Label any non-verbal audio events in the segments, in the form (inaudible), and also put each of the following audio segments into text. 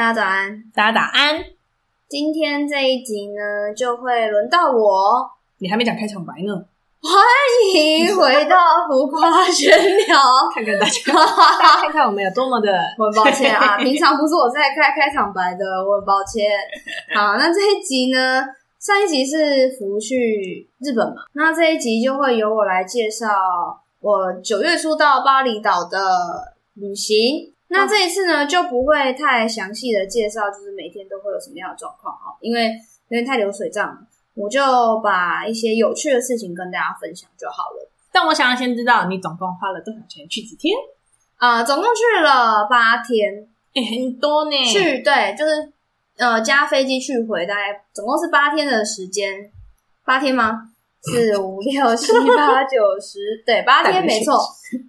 大家早安，大家早安。今天这一集呢，就会轮到我。你还没讲开场白呢。欢迎回到浮夸闲聊，看看大家，大家看看我们有多么的 (laughs)…… 我很抱歉啊，(laughs) 平常不是我在开开场白的，我很抱歉。(laughs) 好，那这一集呢，上一集是福去日本嘛，那这一集就会由我来介绍我九月初到巴厘岛的旅行。那这一次呢，就不会太详细的介绍，就是每天都会有什么样的状况哈，因为因为太流水账了，我就把一些有趣的事情跟大家分享就好了。但我想要先知道，你总共花了多少钱去几天？啊、呃，总共去了八天，欸，很多呢。去对，就是呃加飞机去回，大概总共是八天的时间，八天吗？四五六七八九十，对，八天 (laughs) 没错。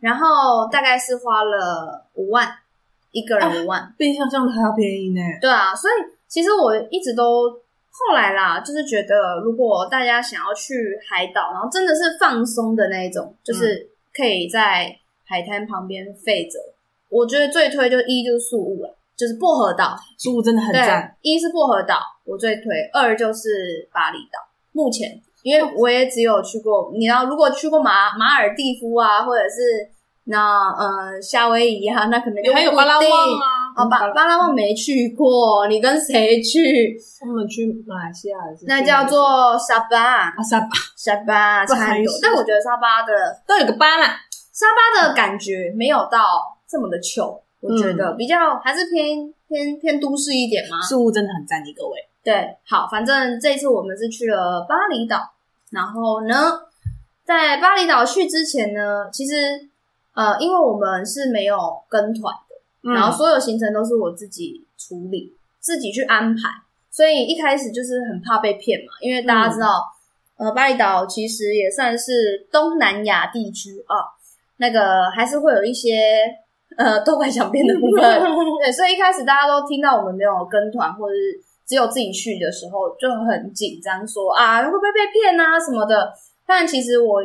然后大概是花了五万。一个人五万，啊，比想象的还要便宜呢。对啊，所以其实我一直都后来啦，就是觉得如果大家想要去海岛，然后真的是放松的那一种，就是可以在海滩旁边废着。嗯、我觉得最推就一就是宿雾了，就是薄荷岛，宿雾真的很赞。一是薄荷岛，我最推；二就是巴厘岛。目前因为我也只有去过，你要如果去过马马尔蒂夫啊，或者是。那呃，夏威夷啊，那可能就还有巴拉望啊。哦，巴巴拉望没去过，你跟谁去？我们去马来西亚的。那叫做沙巴啊，沙巴，沙巴才有。但我觉得沙巴的都有个巴啦，沙巴的感觉没有到这么的糗，我觉得比较还是偏偏偏都市一点嘛。事物真的很赞，各位。对，好，反正这次我们是去了巴厘岛，然后呢，在巴厘岛去之前呢，其实。呃，因为我们是没有跟团的，嗯，然后所有行程都是我自己处理，自己去安排，所以一开始就是很怕被骗嘛。因为大家知道，嗯、呃，巴厘岛其实也算是东南亚地区啊，那个还是会有一些呃偷拐抢骗的部分。(laughs) 对，所以一开始大家都听到我们没有跟团，或者是只有自己去的时候，就很紧张，说啊会不会被骗啊什么的。但其实我。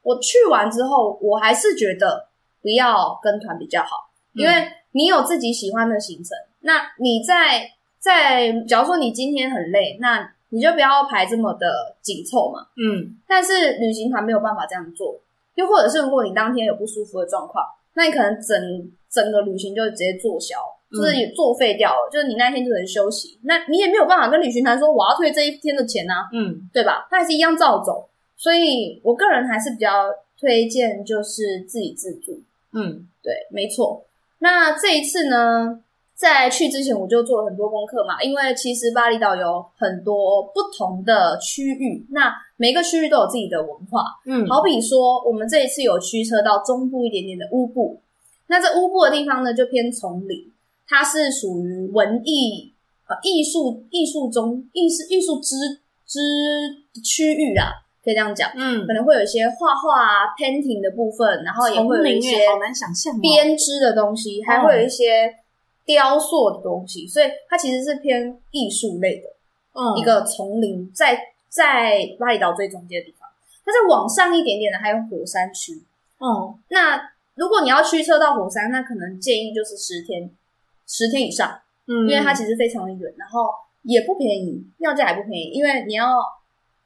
我去完之后，我还是觉得不要跟团比较好，因为你有自己喜欢的行程。那你在在，假如说你今天很累，那你就不要排这么的紧凑嘛。嗯。但是旅行团没有办法这样做，又或者是如果你当天有不舒服的状况，那你可能整整个旅行就直接作销，就是也作废掉了。就是你那天就能休息，那你也没有办法跟旅行团说我要退这一天的钱啊。嗯，对吧？他还是一样照走。所以，我个人还是比较推荐，就是自己自助。嗯，对，没错。那这一次呢，在去之前我就做了很多功课嘛，因为其实巴厘岛有很多不同的区域，那每个区域都有自己的文化。嗯，好比说，我们这一次有驱车到中部一点点的乌布，那这乌布的地方呢，就偏丛林，它是属于文艺呃艺术艺术中艺术艺术之之区域啦。可以这样讲，嗯，可能会有一些画画啊、painting 的部分，然后也会有一些好难想象编织的东西，还会有一些雕塑的东西，所以它其实是偏艺术类的，嗯，一个丛林在在巴厘岛最中间的地方。它再往上一点点的还有火山区，哦，那如果你要驱车到火山，那可能建议就是十天，十天以上，嗯，因为它其实非常的远，然后也不便宜，要价也不便宜，因为你要。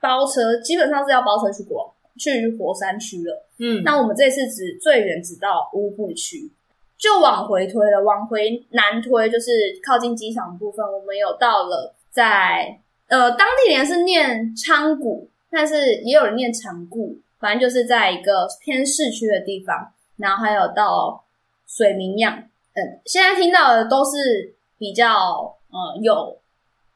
包车基本上是要包车去国去火山区了，嗯，那我们这次只最远只到乌布区，就往回推了，往回南推就是靠近机场的部分，我们有到了在呃当地人是念昌谷，但是也有人念长谷，反正就是在一个偏市区的地方，然后还有到水明漾，嗯，现在听到的都是比较呃有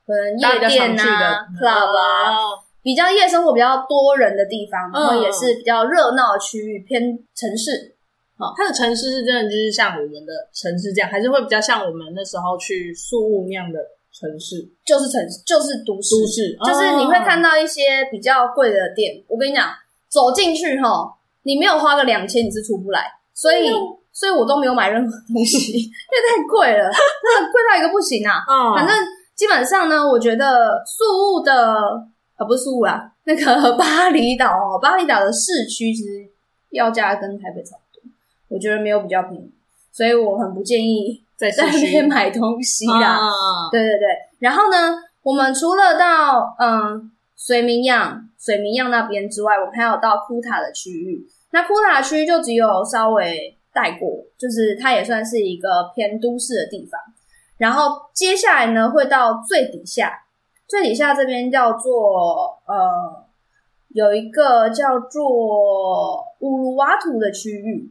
可能夜店啊 club 啊。比较夜生活比较多人的地方，然后也是比较热闹的区域，偏城市。好，它的城市是真的就是像我们的城市这样，还是会比较像我们那时候去宿雾那样的城市？就是城市，就是都市，都市，就是你会看到一些比较贵的店。我跟你讲，走进去哈，你没有花个两千，你是出不来。所以，所以我都没有买任何东西，因为太贵了，真 (laughs) 的贵到一个不行啊。嗯，反正基本上呢，我觉得宿雾的。啊，不是宿雾啦，那个 (laughs) 巴厘岛哦，巴厘岛的市区其实要价跟台北差不多，我觉得没有比较便宜，所以我很不建议在在那边买东西啦。啊、对对对，然后呢，我们除了到嗯水明漾、水明漾那边之外，我们还有到库塔的区域。那库塔区就只有稍微带过，就是它也算是一个偏都市的地方。然后接下来呢，会到最底下，最底下这边叫做呃，有一个叫做乌鲁瓦图的区域。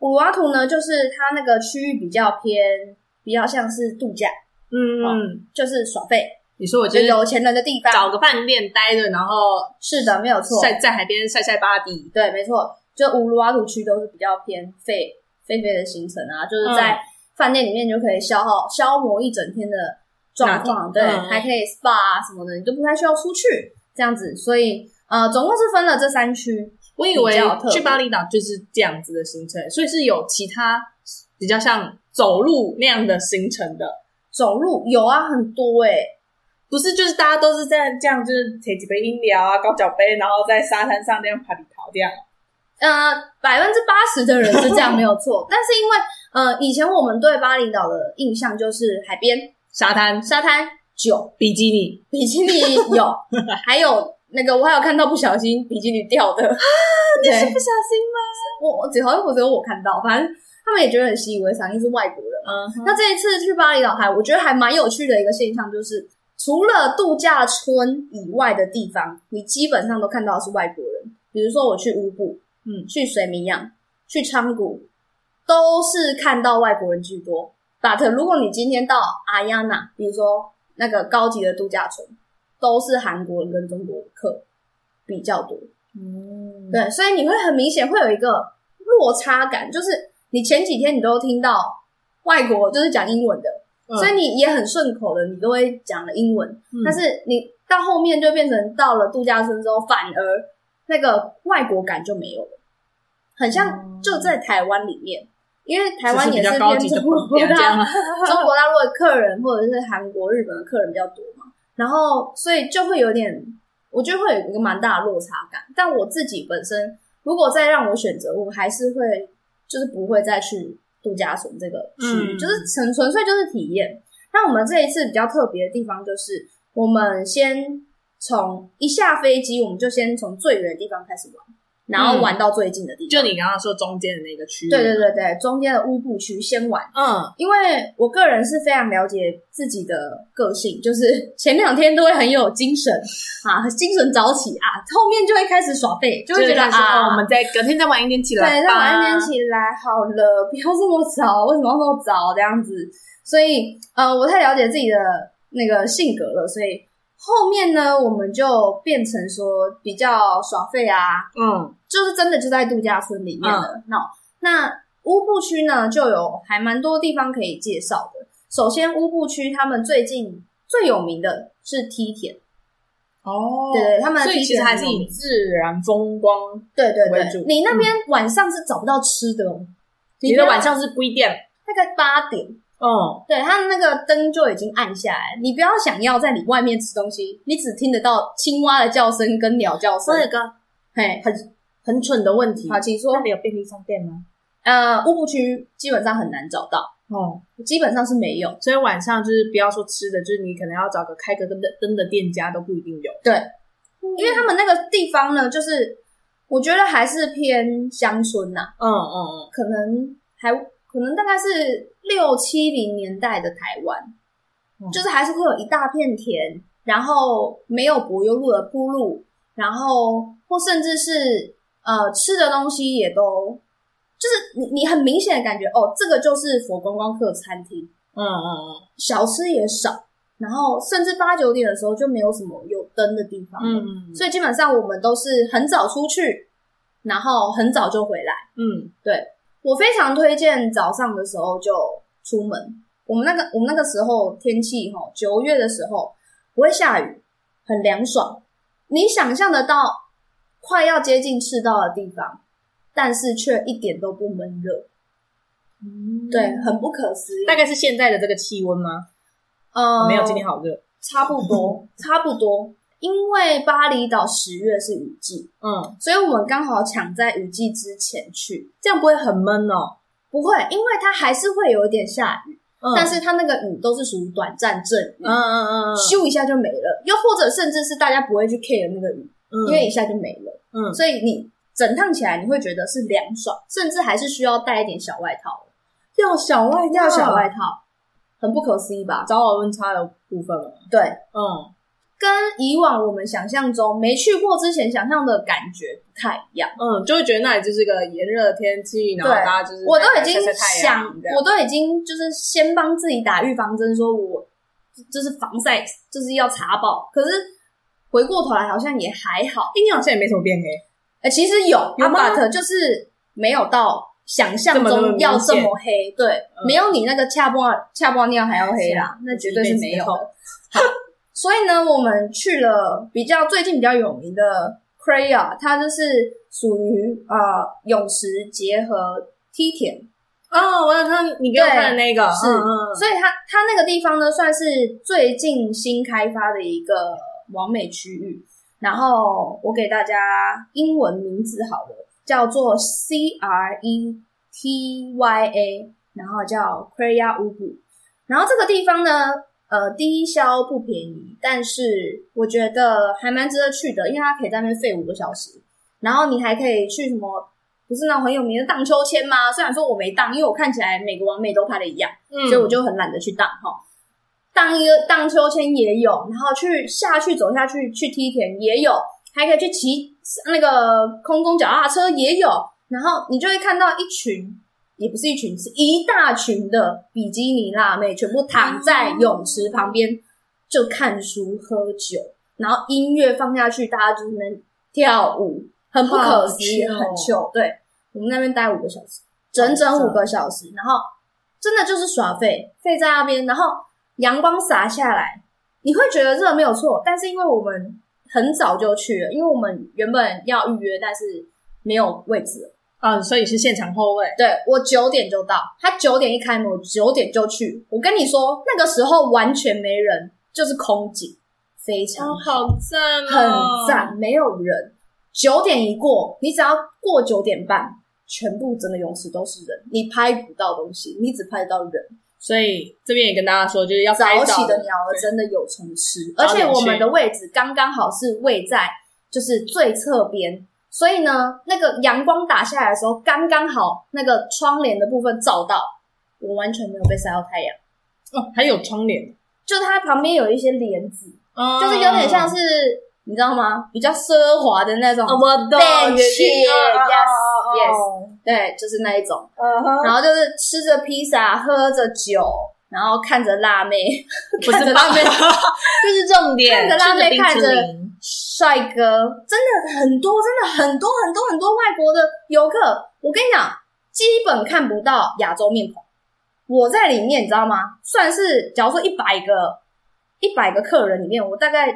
乌鲁瓦图呢，就是它那个区域比较偏，比较像是度假，嗯就是耍废。你说我觉得有钱人的地方，找个饭店待着，然后是的，没有错，在在海边晒晒 body。对，没错，就乌鲁瓦图区都是比较偏废废废的行程啊，就是在。嗯饭店里面就可以消耗消磨一整天的状况，对、嗯，还可以 SPA 啊什么的，你都不太需要出去这样子。所以呃，总共是分了这三区。我以为去巴厘岛就是这样子的行程，所以是有其他比较像走路那样的行程的。走路有啊，很多哎、欸、不是就是大家都是在这样，就是提几杯饮料啊，高脚杯，然后在沙滩上这样爬里跑这样。呃，百分之八十的人是这样没有错，(laughs) 但是因为。呃，以前我们对巴厘岛的印象就是海边、沙滩、沙滩、酒、比基尼、比基尼 (laughs) 有，还有那个我还有看到不小心比基尼掉的啊，(laughs) 你是不小心吗？我我只好像只有我看到，反正他们也觉得很习以为常，因为是外国人。嗯，那这一次去巴厘岛还我觉得还蛮有趣的一个现象就是，除了度假村以外的地方，你基本上都看到的是外国人。比如说我去乌布，嗯，去水明漾，去昌谷。都是看到外国人居多，but 如果你今天到阿亚纳，比如说那个高级的度假村，都是韩国人跟中国客比较多。嗯，对，所以你会很明显会有一个落差感，就是你前几天你都听到外国就是讲英文的，嗯，所以你也很顺口的，你都会讲了英文，嗯。但是你到后面就变成到了度假村之后，反而那个外国感就没有了，很像就在台湾里面。因为台湾也是偏中国大 (laughs) 中国大陆的客人，或者是韩国、日本的客人比较多嘛，然后所以就会有点，我觉得会有一个蛮大的落差感。但我自己本身，如果再让我选择，我还是会就是不会再去度假村这个区域，嗯，就是纯纯粹就是体验。那我们这一次比较特别的地方，就是我们先从一下飞机，我们就先从最远的地方开始玩。然后玩到最近的地方，嗯、就你刚刚说中间的那个区域。对对对对，中间的乌布区先玩。嗯，因为我个人是非常了解自己的个性，就是前两天都会很有精神啊，精神早起啊，后面就会开始耍废，就会觉得啊，我们再隔天再晚一点起来，对，再晚一点起来好了，不要这么早，为什么要那么早这样子？所以呃，我太了解自己的那个性格了，所以。后面呢，我们就变成说比较耍废啊，嗯，就是真的就在度假村里面了。嗯、那那乌布区呢，就有还蛮多地方可以介绍的。首先，乌布区他们最近最有名的是梯田哦，对对，他们的梯田其实还是以自然风光对对对为主。你那边晚上是找不到吃的哦，嗯、你的晚上是几点？大概八点。哦，对，它那个灯就已经暗下来，你不要想要在你外面吃东西，你只听得到青蛙的叫声跟鸟叫声。那个，嘿，很很蠢的问题。好，请说。那里有便利商店吗？呃，乌布区基本上很难找到，哦，基本上是没有。所以晚上就是不要说吃的，就是你可能要找个开个灯的灯的店家都不一定有。对，因为他们那个地方呢，就是我觉得还是偏乡村呐。嗯嗯嗯，可能还。可能大概是六七零年代的台湾，嗯，就是还是会有一大片田，然后没有柏油路的铺路，然后或甚至是呃吃的东西也都，就是你你很明显的感觉哦，这个就是佛观光客餐厅，嗯嗯嗯，小吃也少，然后甚至八九点的时候就没有什么有灯的地方，嗯，所以基本上我们都是很早出去，然后很早就回来，嗯，对。我非常推荐早上的时候就出门。我们那个我们那个时候天气哈，九月的时候不会下雨，很凉爽。你想象得到快要接近赤道的地方，但是却一点都不闷热。嗯，对，很不可思议。大概是现在的这个气温吗？呃，没有，今天好热，差不多，(laughs) 差不多。因为巴厘岛十月是雨季，嗯，所以我们刚好抢在雨季之前去，这样不会很闷哦？不会，因为它还是会有一点下雨，嗯、但是它那个雨都是属于短暂阵雨，嗯嗯嗯，咻一下就没了。又或者甚至是大家不会去 care 那个雨，嗯、因为一下就没了。嗯，所以你整趟起来你会觉得是凉爽，甚至还是需要带一点小外套。要小外套，要小外套，很不可思议吧？早晚温差的部分了。对，嗯。跟以往我们想象中没去过之前想象的感觉不太一样，嗯，就会觉得那里就是个炎热的天气，然后大家就是我都已经想，我都已经就是先帮自己打预防针，说我就是防晒就是要查爆，可是回过头来好像也还好，今天好像也没什么变黑，哎、欸，其实有，有吗？But 就是没有到想象中要这么黑，对，嗯、没有你那个恰波恰波尿还要黑啦，那绝对是没有的。(laughs) 好。所以呢，我们去了比较最近比较有名的 Craya，它就是属于呃泳池结合梯田哦。我有看你给我看的那个，是，嗯嗯，所以它它那个地方呢，算是最近新开发的一个网美区域。然后我给大家英文名字好了，叫做 C R E T Y A，然后叫 Creya Ubud。然后这个地方呢。呃，低消不便宜，但是我觉得还蛮值得去的，因为它可以在那边废五个小时，然后你还可以去什么，不是那种很有名的荡秋千吗？虽然说我没荡，因为我看起来每个完美都拍的一样，嗯，所以我就很懒得去荡哈。荡一个荡秋千也有，然后去下去走下去去梯田也有，还可以去骑那个空中脚踏车也有，然后你就会看到一群。也不是一群，是一大群的比基尼辣妹，全部躺在泳池旁边就看书喝酒，然后音乐放下去，大家就能跳舞，很不可思议，很糗。对，我们那边待五个小时，整整五个小时，然后真的就是耍废，废在那边，然后阳光洒下来，你会觉得热没有错，但是因为我们很早就去了，因为我们原本要预约，但是没有位置了。嗯，所以是现场后位。对，我九点就到，他九点一开门，我九点就去。我跟你说，那个时候完全没人，就是空景，非常好，哦、好赞、哦，很赞，没有人。九点一过，你只要过九点半，全部整个泳池都是人，你拍不到东西，你只拍得到人。所以这边也跟大家说，就是要早起的鸟儿真的有虫吃，而且我们的位置刚刚好是位在就是最侧边。所以呢，那个阳光打下来的时候，刚刚好那个窗帘的部分照到，我完全没有被晒到太阳。哦，还有窗帘，就它旁边有一些帘子，嗯、就是有点像是你知道吗？比较奢华的那种。我懂。Yes, yes，对，就是那一种。Uh huh. 然后就是吃着披萨，喝着酒，然后看着辣妹，(laughs) 看着辣妹，(laughs) 这是重点。看着辣妹，看着。帅哥真的很多，真的很多很多很多外国的游客，我跟你讲，基本看不到亚洲面孔。我在里面，你知道吗？算是假如说一百个一百个客人里面，我大概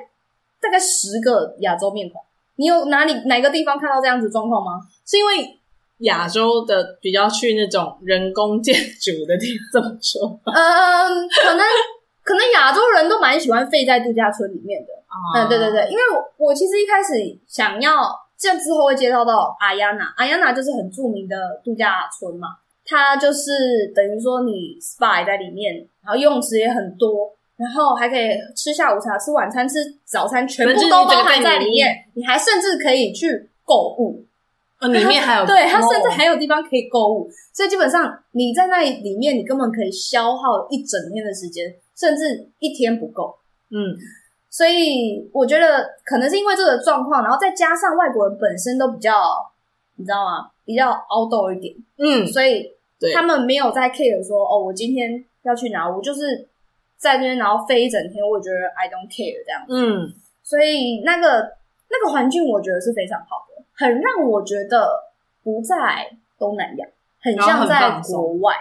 大概十个亚洲面孔。你有哪里哪个地方看到这样子状况吗？是因为亚洲的比较去那种人工建筑的地方这么说？嗯，可能 (laughs) 可能亚洲人都蛮喜欢废在度假村里面的。嗯，对对对，因为我我其实一开始想要这样之后会介绍到阿亚娜，阿亚娜就是很著名的度假村嘛，它就是等于说你 SPA 在里面，然后游泳池也很多，然后还可以吃下午茶、吃晚餐、吃早餐，全部都包含在里面。你还甚至可以去购物，呃，里面还有 (laughs) 对，它甚至还有地方可以购物，所以基本上你在那里面，你根本可以消耗一整天的时间，甚至一天不够。嗯。所以我觉得可能是因为这个状况，然后再加上外国人本身都比较，你知道吗？比较 outdoor 一点，嗯，所以他们没有在 care 说，哦，我今天要去哪，我就是在那边然后飞一整天，我觉得 I don't care 这样子，嗯，所以那个那个环境我觉得是非常好的，很让我觉得不在东南亚，很像在国外，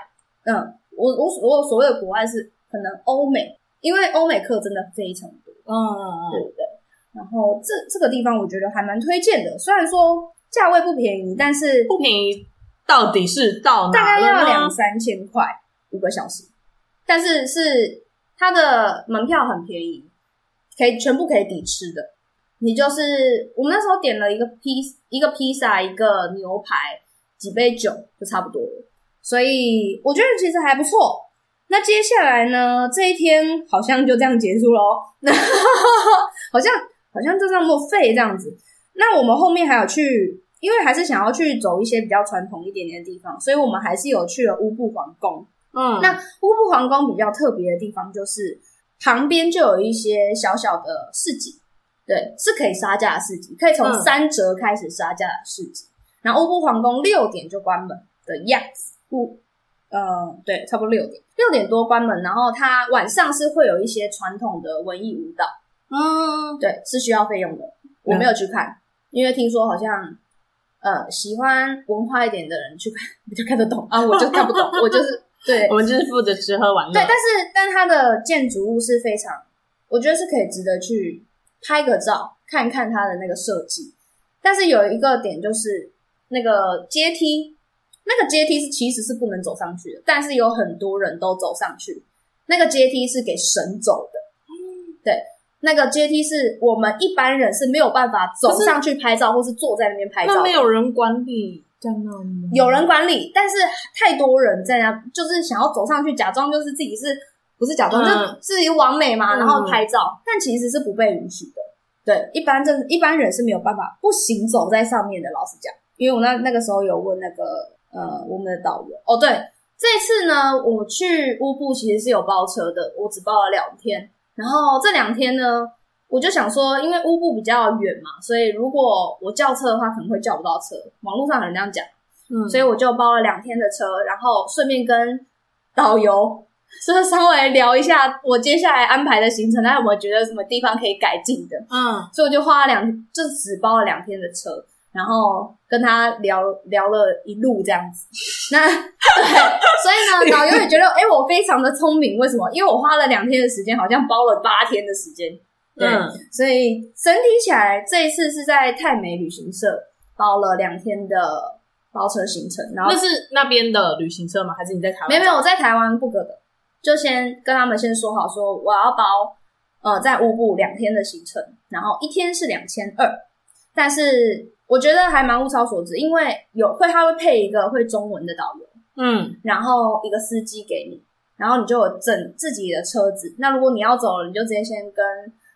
嗯，我我我所谓的国外是可能欧美，因为欧美课真的非常多。嗯嗯嗯，对对。然后这这个地方我觉得还蛮推荐的，虽然说价位不便宜，但是不便宜到底是到？大概要两三千块五个小时，但是是它的门票很便宜，可以全部可以抵吃的。你就是我们那时候点了一个披一个披萨，一个牛排，几杯酒就差不多了。所以我觉得其实还不错。那接下来呢？这一天好像就这样结束喽，(laughs) 好像好像就这么废这样子。那我们后面还有去，因为还是想要去走一些比较传统一点点的地方，所以我们还是有去了乌布皇宫。嗯，那乌布皇宫比较特别的地方就是旁边就有一些小小的市集，对，是可以杀价的市集，可以从三折开始杀价的市集。然后乌布皇宫六点就关门的样子，不，呃，对，差不多六点，六点多关门。然后它晚上是会有一些传统的文艺舞蹈，嗯，对，是需要费用的。我没有去看，因为听说好像，呃，喜欢文化一点的人去看，你就看得懂啊，我就看不懂，我就是。对，(laughs) 我们就是负责吃喝玩乐。对，但是但它的建筑物是非常，我觉得是可以值得去拍个照，看看它的那个设计。但是有一个点就是那个阶梯，那个阶梯是其实是不能走上去的，但是有很多人都走上去。那个阶梯是给神走的，对，那个阶梯是我们一般人是没有办法走上去拍照，或是坐在那边拍照，那没有人管理。有人管理，但是太多人在那，就是想要走上去，假装就是自己是不是假装，嗯、就是一个网美嘛，然后拍照，嗯、但其实是不被允许的。对，一般正一般人是没有办法不行走在上面的。老实讲，因为我那那个时候有问那个呃我们的导游哦，对，这次呢我去乌布其实是有包车的，我只包了两天，然后这两天呢。我就想说，因为乌布比较远嘛，所以如果我叫车的话，可能会叫不到车。网络上有人这样讲，嗯，所以我就包了两天的车，然后顺便跟导游 (laughs) 就是稍微聊一下我接下来安排的行程，他有没有觉得什么地方可以改进的？嗯，所以我就花了两，就只包了两天的车，然后跟他聊聊了一路这样子。那 (laughs) 对，所以呢，导游也觉得，哎、欸，我非常的聪明，为什么？因为我花了两天的时间，好像包了八天的时间。对，嗯、所以整体起来，这一次是在泰美旅行社包了两天的包车行程。然后那是那边的旅行社吗？还是你在台湾？没有没有，我在台湾 book 的，就先跟他们先说好，说我要包呃在乌布两天的行程，然后一天是两千二。但是我觉得还蛮物超所值，因为有会他会配一个会中文的导游，嗯，然后一个司机给你，然后你就有整自己的车子。那如果你要走了，你就直接先跟。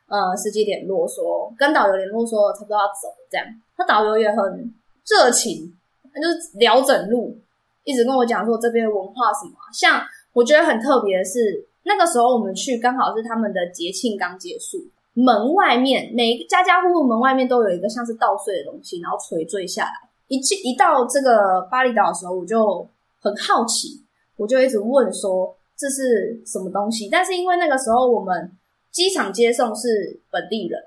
呃，司机联络说，跟导游联络说，差不多要走这样。他导游也很热情，他就是聊整路，一直跟我讲说这边文化什么。像我觉得很特别的是，那个时候我们去刚好是他们的节庆刚结束，门外面每一个家家户户门外面都有一个像是稻穗的东西，然后垂坠下来。一去一到这个巴厘岛的时候，我就很好奇，我就一直问说这是什么东西。但是因为那个时候我们。机场接送是本地人，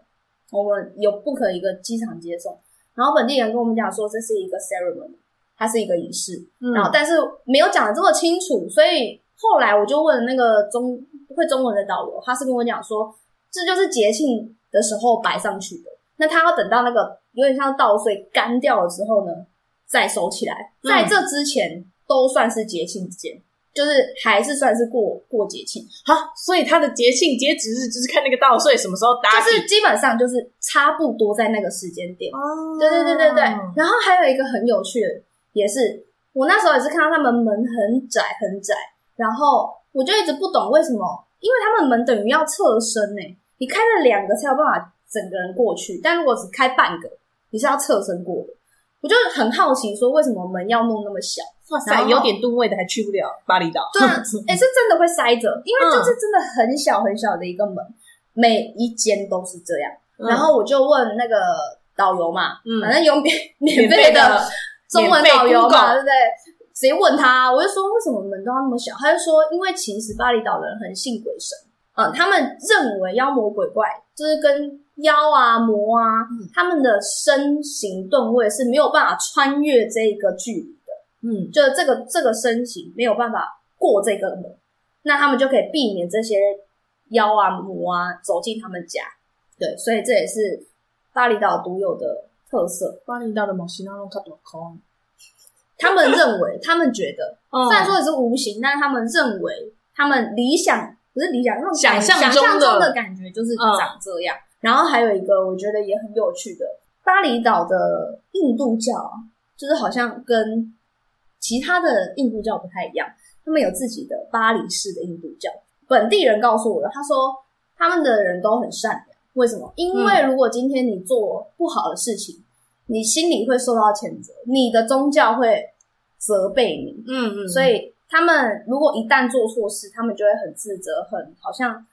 我们有 book 一个机场接送，然后本地人跟我们讲说这是一个 ceremony，它是一个仪式，嗯、然后但是没有讲的这么清楚，所以后来我就问那个中会中文的导游，他是跟我讲说这就是节庆的时候摆上去的，那他要等到那个有点像稻穗干掉了之后呢，再收起来，在这之前都算是节庆之间。就是还是算是过过节庆好，所以他的节庆截止日就是看那个稻穗什么时候搭，就是基本上就是差不多在那个时间点。哦，对对对对对。然后还有一个很有趣的，也是我那时候也是看到他们门很窄很窄，然后我就一直不懂为什么，因为他们门等于要侧身呢，你开了两个才有办法整个人过去，但如果只开半个，你是要侧身过的。我就很好奇说，为什么门要弄那么小？哇塞，有点吨位的还去不了巴厘岛。对啊，(laughs) 哎、欸，是真的会塞着，因为就是真的很小很小的一个门，嗯、每一间都是这样。嗯、然后我就问那个导游嘛，嗯、反正有免免费的中文导游嘛，对不对？直接问他，我就说为什么门都要那么小？他就说，因为其实巴厘岛人很信鬼神，嗯，他们认为妖魔鬼怪就是跟妖啊魔啊，嗯、他们的身形吨位是没有办法穿越这个距离的。嗯，就这个这个身形没有办法过这个门，那他们就可以避免这些妖啊魔啊走进他们家。对，所以这也是巴厘岛独有的特色。巴厘岛的摩西那种卡多空，他们认为，(laughs) 他们觉得，虽然说也是无形，但是他们认为，他们理想不是理想，那种想象想象中的感觉就是长这样。嗯、然后还有一个我觉得也很有趣的，巴厘岛的印度教，就是好像跟其他的印度教不太一样，他他们有自己的巴黎式的印度教。本地人告诉我的，他说他们的人都很善良。为什么？因为如果今天你做不好的事情，嗯、你心里会受到谴责，你的宗教会责备你。嗯嗯，所以他们如果一旦做错事，他们就会很自责，很好像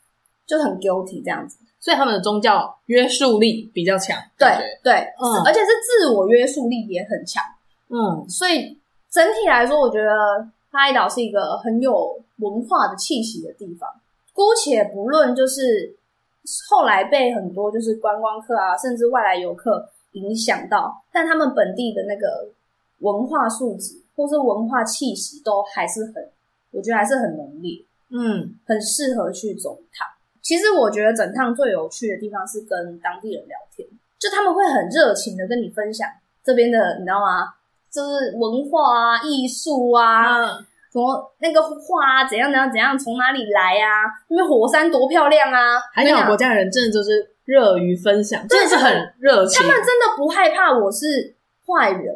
就很 guilty 这样子。所以他们的宗教约束力比较强。对对，嗯，而且是自我约束力也很强。嗯，所以整体来说，我觉得巴厘岛是一个很有文化的气息的地方。姑且不论就是。后来被很多就是观光客啊，甚至外来游客影响到，但他们本地的那个文化素质或是文化气息都还是很，我觉得还是很浓烈，嗯，很适合去走一趟。其实我觉得整趟最有趣的地方是跟当地人聊天，就他们会很热情的跟你分享这边的，你知道吗？就是文化啊、艺术啊。嗯什么那个花怎样怎样怎样从哪里来啊？那边火山多漂亮啊！海岛国家的人真的就是热于分享，真的是很热情。他们真的不害怕我是坏人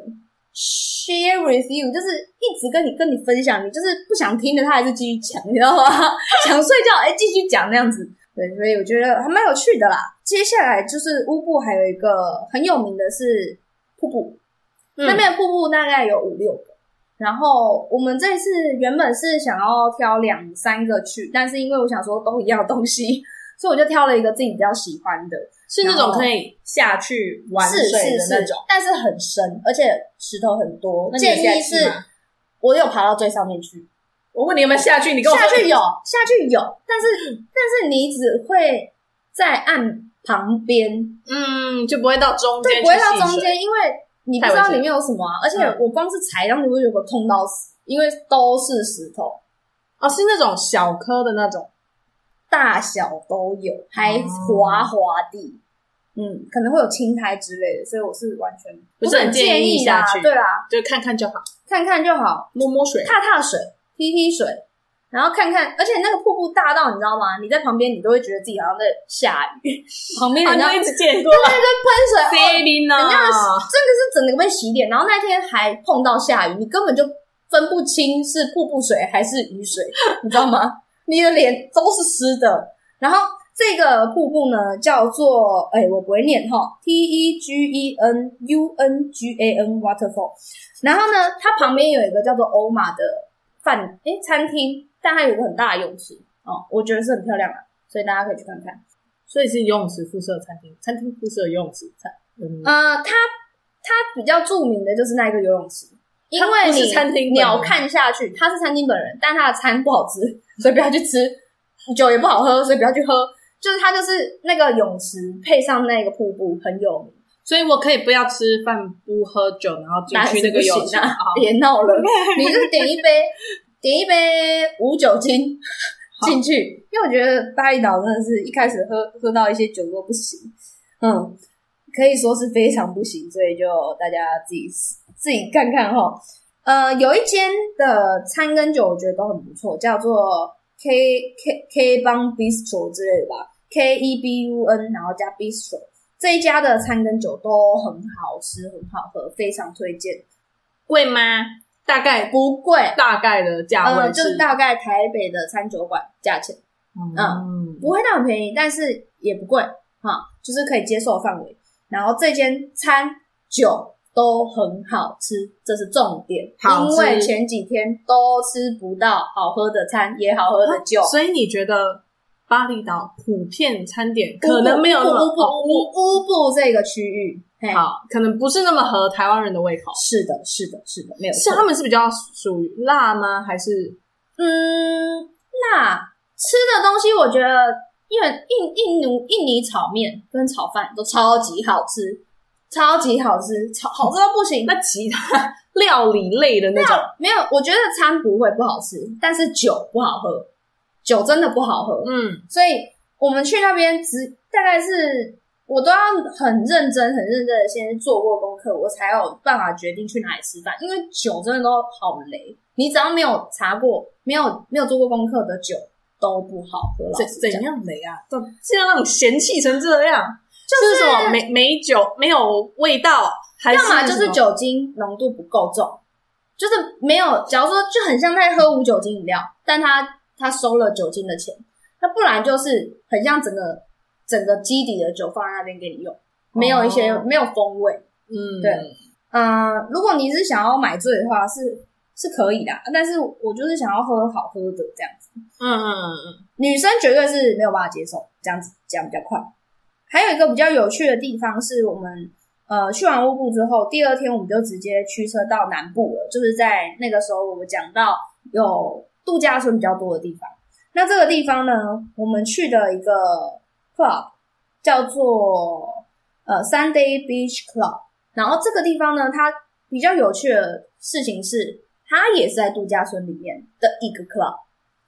，share with you 就是一直跟你跟你分享，你就是不想听的，他还是继续讲，你知道吗？(laughs) 想睡觉，哎，继续讲那样子。对，所以我觉得还蛮有趣的啦。接下来就是乌布，还有一个很有名的是瀑布，嗯、那边的瀑布大概有五六个。然后我们这次原本是想要挑两三个去，但是因为我想说都一样东西，所以我就挑了一个自己比较喜欢的，是那种可以下去玩水的那种，但是很深，而且石头很多。建议是，我有爬到最上面去。我问你有没有下去？你跟我下去有，下去有，但是但是你只会在岸旁边，嗯，就不会到中间，对，不会到中间，因为。你不知道里面有什么啊！而且我光是踩上去，我就有个痛到死，因为都是石头啊，是那种小颗的那种，大小都有，还滑滑地，嗯，可能会有青苔之类的，所以我是完全不是很建议下去，对啦，就看看就好，看看就好，摸摸水，踏踏水，踢踢水。然后看看，而且那个瀑布大到你知道吗？你在旁边，你都会觉得自己好像在下雨。旁边人家一直溅过，对对对，喷水，哦，人家真的是整个被洗脸。然后那天还碰到下雨，你根本就分不清是瀑布水还是雨水，你知道吗？你的脸都是湿的。然后这个瀑布呢，叫做哎，我不会念哈，T E G E N U N G A N Waterfall。然后呢，它旁边有一个叫做欧玛的饭哎餐厅。但它有一个很大的泳池哦，我觉得是很漂亮的，所以大家可以去看看。所以是游泳池附设餐厅，餐厅附设游泳池。嗯，呃，它它比较著名的就是那一个游泳池，因为你鸟看下去，它是餐厅本人，但它的餐不好吃，所以不要去吃。酒也不好喝，所以不要去喝。就是它就是那个泳池配上那个瀑布很有名，所以我可以不要吃饭不喝酒，然后进去那个泳池。别闹了，(laughs) 你就是点一杯。点一杯无酒精进去，因为我觉得巴厘岛真的是一开始喝喝到一些酒都不行，嗯，可以说是非常不行，所以就大家自己自己看看哈。呃，有一间的餐跟酒我觉得都很不错，叫做 K K K Bun Bistro 之类的吧，K E B U N 然后加 Bistro 这一家的餐跟酒都很好吃，很好喝，非常推荐。贵吗？大概不贵，大概的价位、嗯、就是大概台北的餐酒馆价钱，嗯，嗯，不会到很便宜，但是也不贵，哈、嗯，就是可以接受范围。然后这间餐酒都很好吃，这是重点，因为前几天都吃不到好喝的餐，也好喝的酒，所以你觉得巴厘岛普遍餐点可能没有乌布乌乌布这个区域。好，可能不是那么合台湾人的胃口。是的，是的，是的，没有错。是他们是比较属于辣吗？还是嗯，辣吃的东西，我觉得因为印印尼印尼炒面跟炒饭都超级好吃，超级好吃，超好吃到不行。那其他料理类的那种没有，我觉得餐不会不好吃，但是酒不好喝，酒真的不好喝。嗯，所以我们去那边只大概是。我都要很认真、很认真的先做过功课，我才有办法决定去哪里吃饭。因为酒真的都好雷，你只要没有查过、没有没有做过功课的酒都不好喝。怎怎样雷啊？怎竟然让你嫌弃成这样？就是什么没没酒、没有味道，还是要么就是酒精浓度不够重，就是没有，假如说就很像在喝无酒精饮料，但他他收了酒精的钱，那不然就是很像整个整个基底的酒放在那边给你用，没有一些、哦、没有风味，嗯，对，嗯、呃，如果你是想要买醉的话，是是可以的，但是我就是想要喝好喝的这样子，嗯嗯嗯嗯，女生绝对是没有办法接受这样子，这样比较快。还有一个比较有趣的地方是我们。呃，去完乌布之后，第二天我们就直接驱车到南部了，就是在那个时候我们讲到有度假村比较多的地方。那这个地方呢，我们去的一个 club 叫做呃 Sunday Beach Club。然后这个地方呢，它比较有趣的事情是，它也是在度假村里面的一个 club。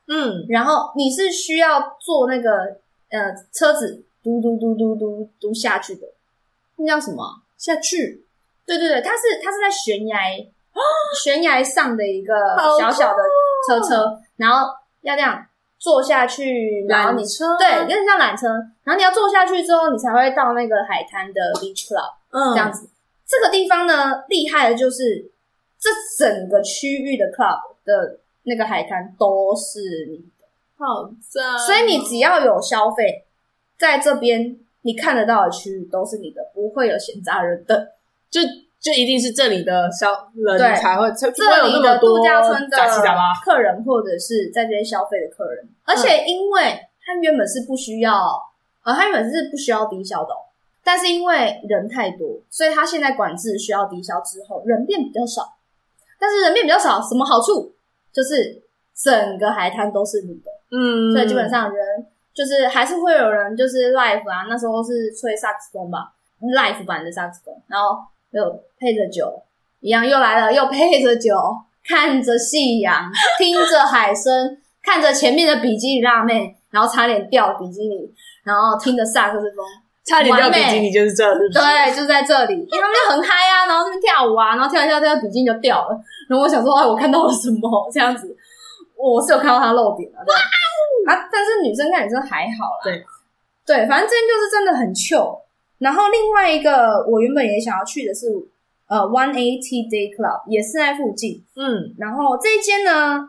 嗯，然后你是需要坐那个呃车子嘟嘟嘟嘟嘟嘟下去的，那叫什么？下去，对对对，它是它是在悬崖 (gasps) 悬崖上的一个小小的车车，然后要这样坐下去，然后你车对，有点像缆车，然后你要坐下去之后，你才会到那个海滩的 beach club，嗯，这样子。这个地方呢，厉害的就是这整个区域的 club 的那个海滩都是你的，好赞！所以你只要有消费在这边。你看得到的区域都是你的，不会有闲杂人等，就就一定是这里的消人才会，这里的度假村的客人或者是在这边消费的客人，而且因为他原本是不需要，呃，他原本是不需要低消的，但是因为人太多，所以他现在管制需要低消之后，人变比较少，但是人变比较少，什么好处？就是整个海滩都是你的，嗯，所以基本上人。就是还是会有人就是 life 啊，那时候是吹萨克斯风吧，life 版的萨克斯风，然后又配着酒，一样又来了，又配着酒，看着夕阳，听着海声，看着前面的比基尼辣妹，然后差点掉比基尼，然后听着萨克斯风，差点掉比基尼就是这里，对，就在这里，因为他们就很嗨啊，然后那边跳舞啊，然后跳一跳，跳比基尼就掉了，然后我想说，哎，我看到了什么？这样子，我是有看到他露点了，对。啊，但是女生看女生还好啦。对，对，反正这边就是真的很 chill。然后另外一个我原本也想要去的是呃 One Eighty Day Club，也是在附近。嗯，然后这一间呢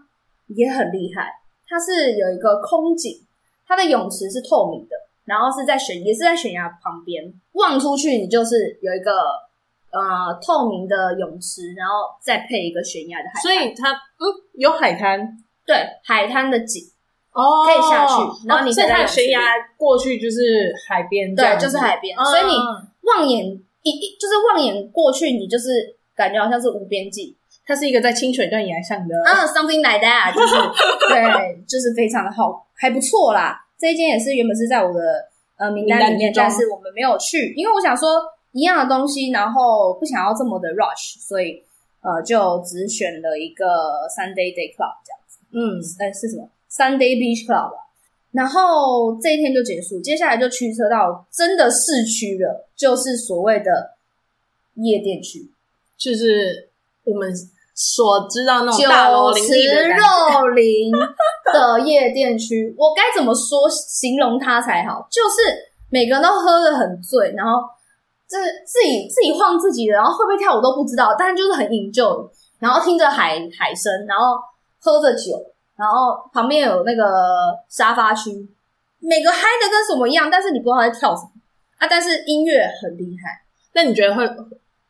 也很厉害，它是有一个空景，它的泳池是透明的，然后是在悬也是在悬崖旁边，望出去你就是有一个呃透明的泳池，然后再配一个悬崖的海滩，所以它嗯有海滩，对，海滩的景。哦，可以下去，然后你再在悬崖过去就是海边，对，就是海边，所以你望眼一一就是望眼过去，你就是感觉好像是无边际。它是一个在清水断崖上的啊，something like that，(laughs) 就是对，就是非常的好，还不错啦。这一间也是原本是在我的呃名单里面，但是我们没有去，因为我想说一样的东西，然后不想要这么的 rush，所以呃就只选了一个 Sunday Day Club 这样子。嗯，哎是什么？Sunday Beach Club，然后这一天就结束，接下来就驱车到真的市区了，就是所谓的夜店区，就是我们所知道那种大楼林立的 (laughs) 肉的夜店区。我该怎么说形容它才好？就是每个人都喝得很醉，然后这自己自己晃自己的，然后会不会跳舞都不知道，但是就是很 enjoy，然后听着海海声，然后喝着酒。然后旁边有那个沙发区，每个嗨的跟什么一样，但是你不知道他在跳什么啊！但是音乐很厉害。那你觉得会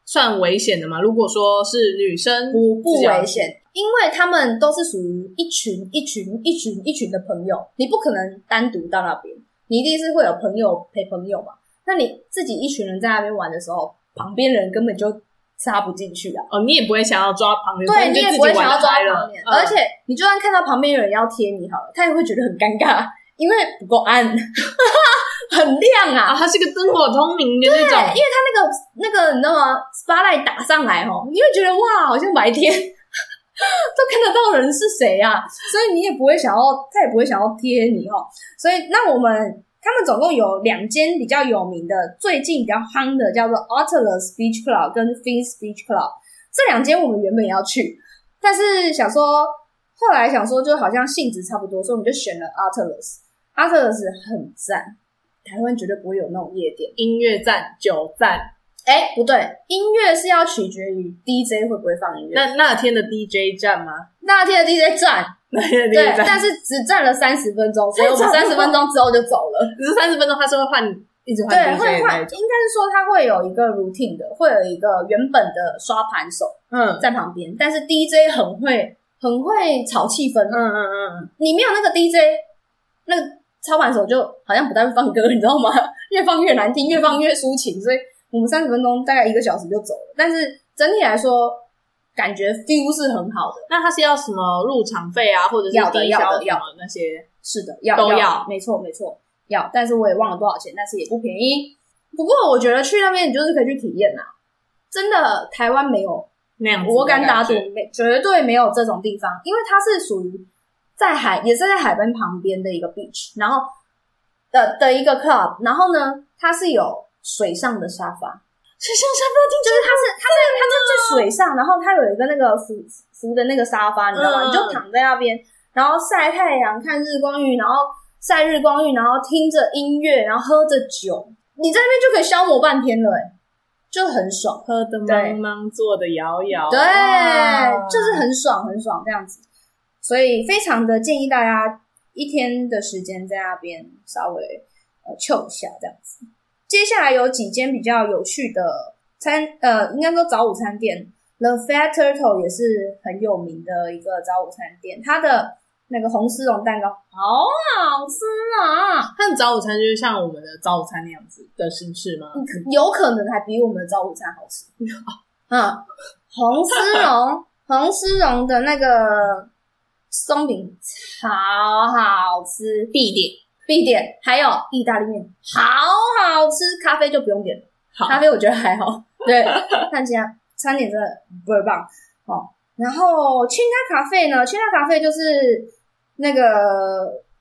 算危险的吗？如果说是女生，不不危险，因为他们都是属于一群一群一群一群的朋友，你不可能单独到那边，你一定是会有朋友陪朋友嘛。那你自己一群人在那边玩的时候，旁边人根本就。插不进去啊！哦，你也不会想要抓旁边，对，你也不会想要抓旁边，而且你就算看到旁边有人要贴你好了，他也会觉得很尴尬，因为不够暗，(laughs) 很亮啊！它是个灯火通明的那种，因为它那个那个你知道吗？spotlight 打上来哦，你会觉得哇，好像白天 (laughs) 都看得到人是谁啊，所以你也不会想要，他也不会想要贴你哦。所以那我们。他们总共有两间比较有名的，最近比较夯的叫做 Otilus Beach Club 跟 Fins Beach Club。这两间我们原本也要去，但是想说，后来想说就好像性质差不多，所以我们就选了 Otilus。Otilus 很赞，台湾绝对不会有那种夜店，音乐赞、酒赞，哎，不对，音乐是要取决于 DJ 会不会放音乐。那那天的 DJ 站吗？那天的 DJ 站，那天的 DJ 站，对，但是只站了三十分钟，所以我们三十分钟之后就走了。只是三十分钟，他是会换，一直换对，会换。应该是说他会有一个 routine 的，会有一个原本的刷盘手，嗯，在旁边。但是 DJ 很会，很会炒气氛。嗯嗯嗯，你没有那个 DJ，那个。操盘手就好像不太会放歌，你知道吗？越放越难听，越放越抒情，所以我们三十分钟大概一个小时就走了。但是整体来说，感觉 feel 是很好的。那他是要什么入场费啊，或者是要的要的那些？是的，要都要，没错没错，要。但是我也忘了多少钱，但是也不便宜。不过我觉得去那边你就是可以去体验啊，真的台湾没有那样，我敢打赌，没绝对没有这种地方，因为它是属于。在海也是在海边旁边的一个 beach，然后的的一个 club，然后呢，它是有水上的沙发，水上沙发就是它是它在它是在水上，然后它有一个那个浮浮的那个沙发，你知道吗？嗯、你就躺在那边，然后晒太阳看日光浴，然后晒日光浴，然后听着音乐，然后喝着酒，你在那边就可以消磨半天了，诶就很爽，喝的茫茫，坐的摇摇，对，就是很爽很爽这样子。所以非常的建议大家一天的时间在那边稍微呃 chill 一下这样子。接下来有几间比较有趣的餐，呃，应该说早午餐店，The Fat Turtle 也是很有名的一个早午餐店。它的那个红丝绒蛋糕好好吃啊！它的早午餐就是像我们的早午餐那样子的形式吗？有可能还比我们的早午餐好吃。嗯，(laughs) 红丝绒，红丝绒的那个。松饼超好吃，必点必点，还有意大利面好好吃，咖啡就不用点，好咖啡我觉得还好。(laughs) 对，看起来餐点真的倍儿棒。哦，然后清咖咖啡呢？清咖咖啡就是那个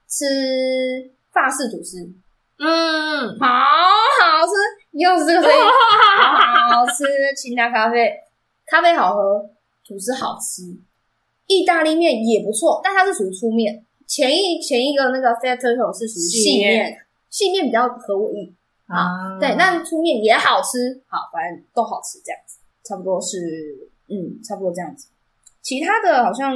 吃法式吐司，嗯，好好吃，又是这个声音，(laughs) 好好吃。清咖咖啡，咖啡好喝，吐司好吃。意大利面也不错，但它是属于粗面。前一前一个那个 Fat Turtle 是属于细面，细面比较合我意啊。对，但粗面也好吃，好，反正都好吃，这样子，差不多是，嗯，差不多这样子。其他的好像，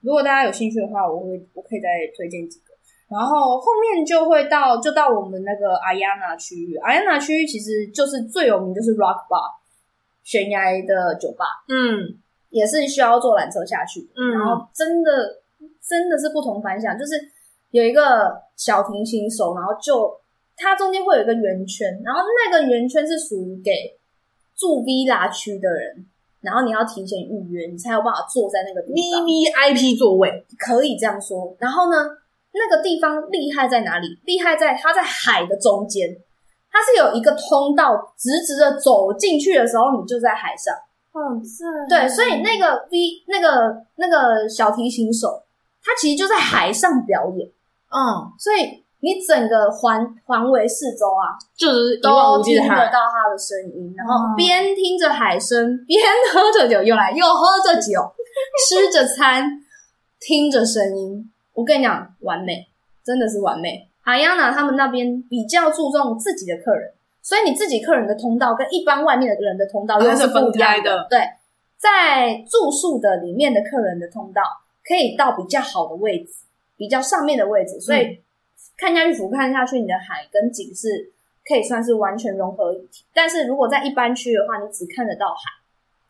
如果大家有兴趣的话，我会我可以再推荐几个。然后后面就会到，就到我们那个 Ayana 区域，Ayana 区域其实就是最有名就是 Rock Bar，悬崖的酒吧，嗯。也是需要坐缆车下去，嗯，然后真的真的是不同凡响，就是有一个小提琴手，然后就它中间会有一个圆圈，然后那个圆圈是属于给住 villa 区的人，然后你要提前预约，你才有办法坐在那个地方 VVIP 座位，可以这样说。然后呢，那个地方厉害在哪里？厉害在它在海的中间，它是有一个通道，直直的走进去的时候，你就在海上。好赞，对，所以那个 V 那个那个小提琴手，他其实就在海上表演，嗯，所以你整个环环围四周啊，就是都听得到他的声音，然后边听着海声，边喝着酒，又来又喝着酒，(laughs) 吃着餐，听着声音，我跟你讲，完美，真的是完美。Ayana 他们那边比较注重自己的客人。所以你自己客人的通道跟一般外面的人的通道又是不一样的。对，在住宿的里面的客人的通道可以到比较好的位置，比较上面的位置，所以看下去俯瞰下去，你的海跟景是可以算是完全融合一体。但是如果在一般区的话，你只看得到海，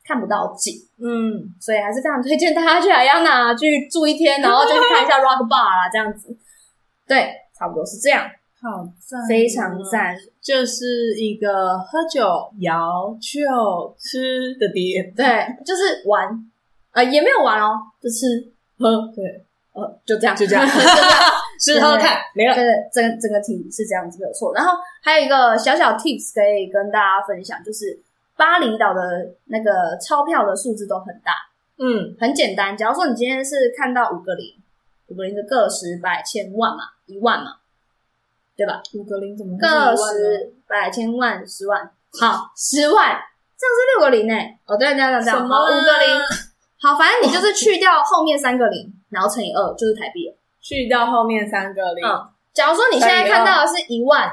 看不到景。嗯，所以还是非常推荐大家去海洋那去住一天，然后就去看一下 Rock Bar 啦，这样子。对，差不多是这样。好赞，非常赞，就是一个喝酒、摇、酒、吃的店。对，就是玩，呃，也没有玩哦，就吃喝，(laughs) 对，呃，就这样，就这样，(laughs) 吃喝看没了。对，整整个题是这样子没有错。然后还有一个小小 tips 可以跟大家分享，就是巴厘岛的那个钞票的数字都很大，嗯，很简单。假如说你今天是看到五个零，五个零的个十百千万嘛，一万嘛。对吧？五个零怎么？个十百千万十万，好，十万，这样是六个零诶。哦，对，这样这样，好，五个零，好，反正你就是去掉后面三个零，然后乘以二，就是台币了。去掉后面三个零。嗯，假如说你现在看到的是一万，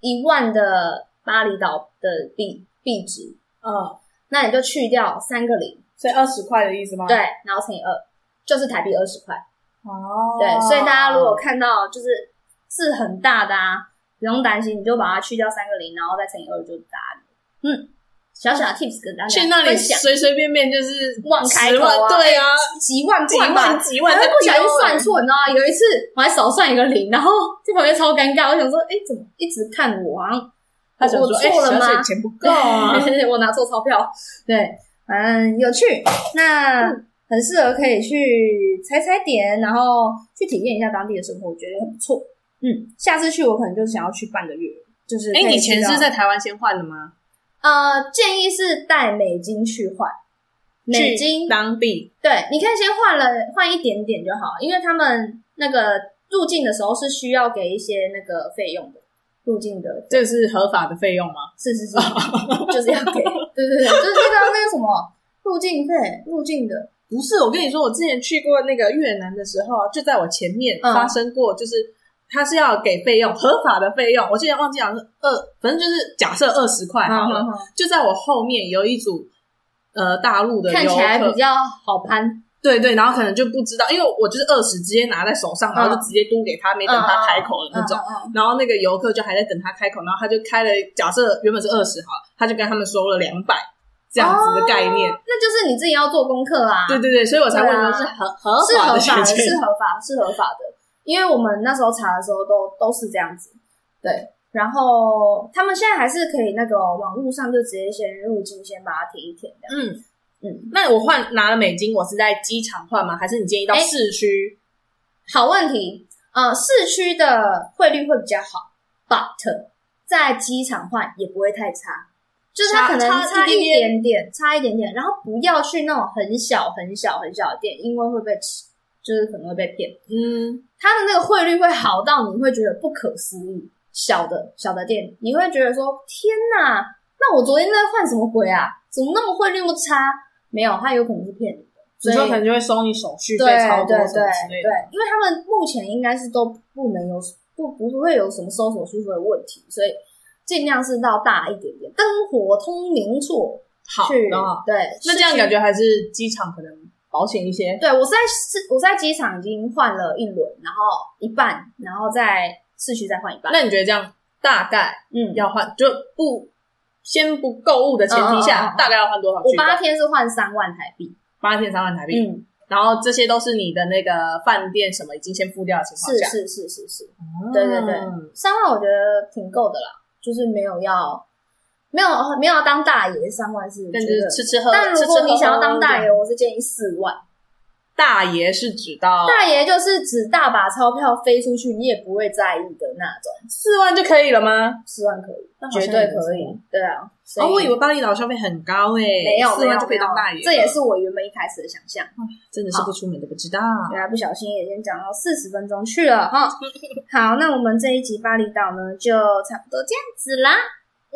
一万的巴厘岛的币币币值，嗯，那你就去掉三个零，所以二十块的意思吗？对，然后乘以二，就是台币二十块。哦，对，所以大家如果看到就是字很大的啊，不用担心，你就把它去掉三个零，然后再乘以二就答案。嗯。小小的 tips 跟大家去那里随随便便就是万开头啊，对啊，几万几万几万，还不小心算错，你知道吗？有一次我还少算一个零，然后这旁边超尴尬，我想说，哎，怎么一直看我？他想说，哎，错了吗？钱不够啊，(laughs) 我拿错钞票。对，嗯，有趣，那很适合可以去踩踩点，然后去体验一下当地的生活，我觉得很不错。嗯，下次去我可能就是想要去半个月，就是哎，你钱是在台湾先换的吗？呃，建议是带美金去换，美金当币。对，你可以先换了换一点点就好，因为他们那个入境的时候是需要给一些那个费用的，入境的，这是合法的费用吗？是是是，(laughs) 就是要给，对对对，就是那个那个什么入境费，入境的。不是，我跟你说，我之前去过那个越南的时候，就在我前面发生过，就是。嗯他是要给费用，合法的费用。我记得忘记讲是二，反正就是假设二十块好了。就在我后面有一组呃大陆的游客，看起来比较好攀。对对，然后可能就不知道，因为我就是二十直接拿在手上，然后就直接嘟给他，没等他开口的那种。然后那个游客就还在等他开口，然后他就开了，假设原本是二十哈，他就跟他们收了两百这样子的概念。那就是你自己要做功课啊。对对对，所以我才问说是合合法的，是合法的，是合法，是合法的。因为我们那时候查的时候都都是这样子，对，然后他们现在还是可以那个网络上就直接先入境，先把它填一填的。嗯嗯，那我换拿了美金，我是在机场换吗？还是你建议到市区？好问题，呃，市区的汇率会比较好，but 在机场换也不会太差，就是它可能差一点点，差一点点，然后不要去那种很小很小很小的店，因为会被吃。就是可能会被骗，嗯，它的那个汇率会好到你会觉得不可思议。小的小的店，你会觉得说天哪，那我昨天在换什么鬼啊？怎么那么汇率那么差？没有，它有可能是骗你的，所以可能就会收你手续费超多什么之类的。对，因为他们目前应该是都不能有不不会有什么收手续费的问题，所以尽量是到大一点点，灯火通明处好去。对，那这样感觉还是机场可能。保险一些，对，我在市，我在机场已经换了一轮，然后一半，然后在市区再换一半。那你觉得这样大概嗯要换就不先不购物的前提下，大概要换多少？我八天是换三万台币，八天三万台币。嗯，然后这些都是你的那个饭店什么已经先付掉的情况下，是是是是是，对对对，三万我觉得挺够的啦，就是没有要。没有没有要当大爷，三万是但是吃吃喝喝。但如果你想要当大爷，我是建议四万。大爷是指到大爷就是指大把钞票飞出去，你也不会在意的那种。四万就可以了吗？四万可以，绝对可以。对啊，哦，我以为巴厘岛消费很高诶，没有，四万就可以当大爷。这也是我原本一开始的想象。真的是不出门都不知道。原来不小心也先讲到四十分钟去了哈。(laughs) 好，那我们这一集巴厘岛呢，就差不多这样子啦。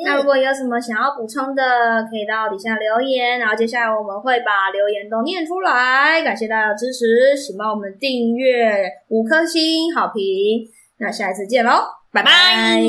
那如果有什么想要补充的，可以到底下留言，然后接下来我们会把留言都念出来。感谢大家的支持，请帮我们订阅五颗星好评。那下一次见喽，拜拜。